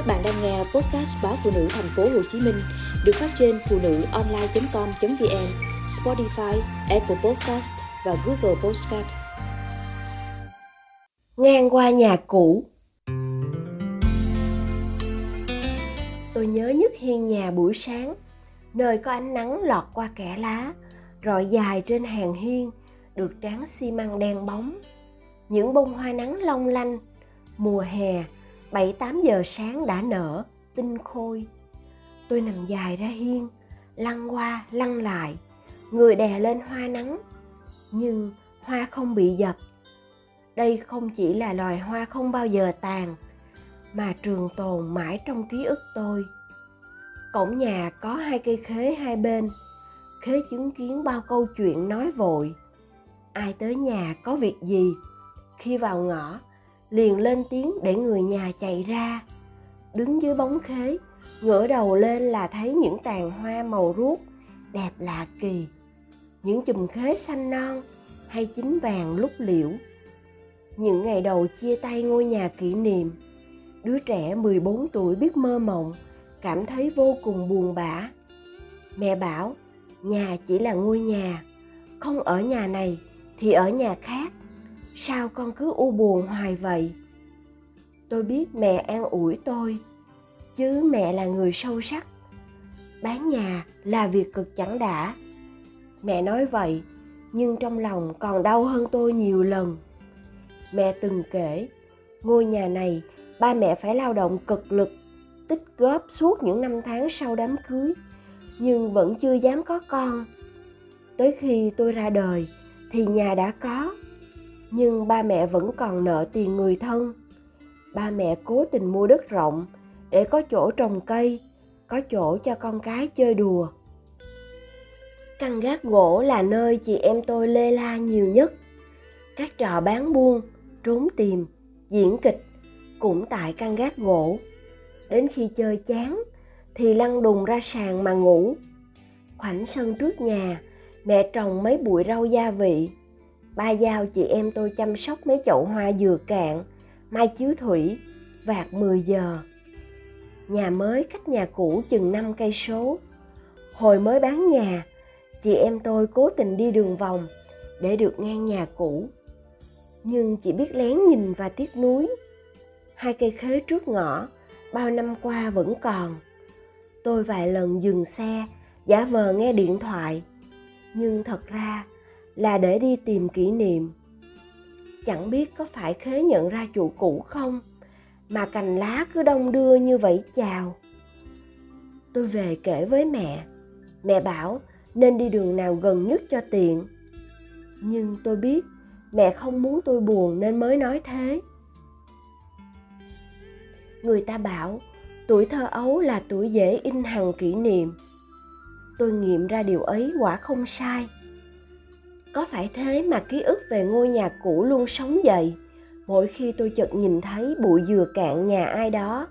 Các bạn đang nghe podcast báo phụ nữ thành phố Hồ Chí Minh được phát trên phụ nữ online.com.vn, Spotify, Apple Podcast và Google Podcast. Ngang qua nhà cũ Tôi nhớ nhất hiên nhà buổi sáng, nơi có ánh nắng lọt qua kẽ lá, rọi dài trên hàng hiên, được tráng xi măng đen bóng. Những bông hoa nắng long lanh, mùa hè, 7-8 giờ sáng đã nở, tinh khôi. Tôi nằm dài ra hiên, lăn qua, lăn lại, người đè lên hoa nắng. Nhưng hoa không bị dập. Đây không chỉ là loài hoa không bao giờ tàn, mà trường tồn mãi trong ký ức tôi. Cổng nhà có hai cây khế hai bên, khế chứng kiến bao câu chuyện nói vội. Ai tới nhà có việc gì, khi vào ngõ liền lên tiếng để người nhà chạy ra. Đứng dưới bóng khế, ngửa đầu lên là thấy những tàn hoa màu ruốc, đẹp lạ kỳ. Những chùm khế xanh non hay chín vàng lúc liễu. Những ngày đầu chia tay ngôi nhà kỷ niệm, đứa trẻ 14 tuổi biết mơ mộng, cảm thấy vô cùng buồn bã. Mẹ bảo, nhà chỉ là ngôi nhà, không ở nhà này thì ở nhà khác sao con cứ u buồn hoài vậy? Tôi biết mẹ an ủi tôi, chứ mẹ là người sâu sắc. Bán nhà là việc cực chẳng đã. Mẹ nói vậy, nhưng trong lòng còn đau hơn tôi nhiều lần. Mẹ từng kể, ngôi nhà này, ba mẹ phải lao động cực lực, tích góp suốt những năm tháng sau đám cưới, nhưng vẫn chưa dám có con. Tới khi tôi ra đời, thì nhà đã có nhưng ba mẹ vẫn còn nợ tiền người thân. Ba mẹ cố tình mua đất rộng để có chỗ trồng cây, có chỗ cho con cái chơi đùa. Căn gác gỗ là nơi chị em tôi lê la nhiều nhất. Các trò bán buôn, trốn tìm, diễn kịch cũng tại căn gác gỗ. Đến khi chơi chán thì lăn đùng ra sàn mà ngủ. Khoảnh sân trước nhà, mẹ trồng mấy bụi rau gia vị ba giao chị em tôi chăm sóc mấy chậu hoa dừa cạn, mai chiếu thủy, vạt 10 giờ. Nhà mới cách nhà cũ chừng 5 cây số. Hồi mới bán nhà, chị em tôi cố tình đi đường vòng để được ngang nhà cũ. Nhưng chỉ biết lén nhìn và tiếc nuối. Hai cây khế trước ngõ, bao năm qua vẫn còn. Tôi vài lần dừng xe, giả vờ nghe điện thoại. Nhưng thật ra là để đi tìm kỷ niệm. Chẳng biết có phải khế nhận ra chủ cũ không, mà cành lá cứ đông đưa như vậy chào. Tôi về kể với mẹ. Mẹ bảo nên đi đường nào gần nhất cho tiện. Nhưng tôi biết mẹ không muốn tôi buồn nên mới nói thế. Người ta bảo tuổi thơ ấu là tuổi dễ in hằn kỷ niệm. Tôi nghiệm ra điều ấy quả không sai có phải thế mà ký ức về ngôi nhà cũ luôn sống dậy? Mỗi khi tôi chợt nhìn thấy bụi dừa cạn nhà ai đó,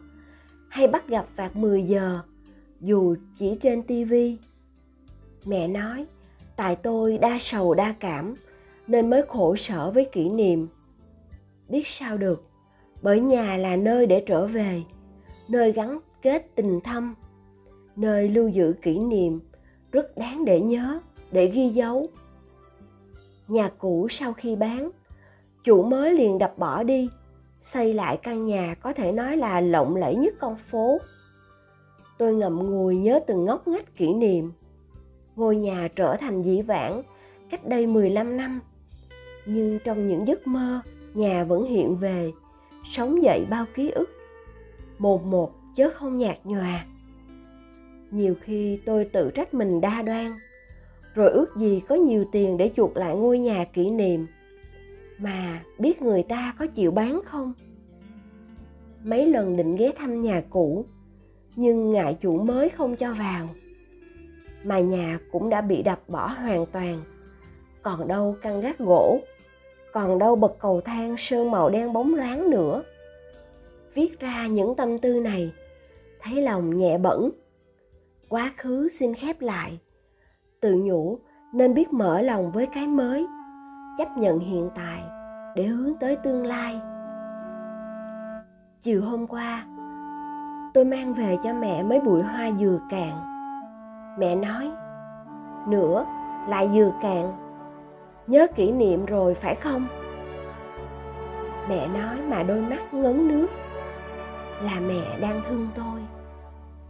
hay bắt gặp vạt 10 giờ, dù chỉ trên tivi mẹ nói, tại tôi đa sầu đa cảm, nên mới khổ sở với kỷ niệm. Biết sao được, bởi nhà là nơi để trở về, nơi gắn kết tình thâm, nơi lưu giữ kỷ niệm, rất đáng để nhớ, để ghi dấu nhà cũ sau khi bán. Chủ mới liền đập bỏ đi, xây lại căn nhà có thể nói là lộng lẫy nhất con phố. Tôi ngậm ngùi nhớ từng ngóc ngách kỷ niệm. Ngôi nhà trở thành dĩ vãng cách đây 15 năm. Nhưng trong những giấc mơ, nhà vẫn hiện về, sống dậy bao ký ức. Một một chớ không nhạt nhòa. Nhiều khi tôi tự trách mình đa đoan rồi ước gì có nhiều tiền để chuộc lại ngôi nhà kỷ niệm. Mà biết người ta có chịu bán không? Mấy lần định ghé thăm nhà cũ, nhưng ngại chủ mới không cho vào. Mà nhà cũng đã bị đập bỏ hoàn toàn. Còn đâu căn gác gỗ, còn đâu bậc cầu thang sơn màu đen bóng loáng nữa. Viết ra những tâm tư này, thấy lòng nhẹ bẩn. Quá khứ xin khép lại tự nhủ nên biết mở lòng với cái mới, chấp nhận hiện tại để hướng tới tương lai. Chiều hôm qua, tôi mang về cho mẹ mấy bụi hoa dừa cạn. Mẹ nói, nữa, lại dừa cạn. Nhớ kỷ niệm rồi phải không? Mẹ nói mà đôi mắt ngấn nước. Là mẹ đang thương tôi.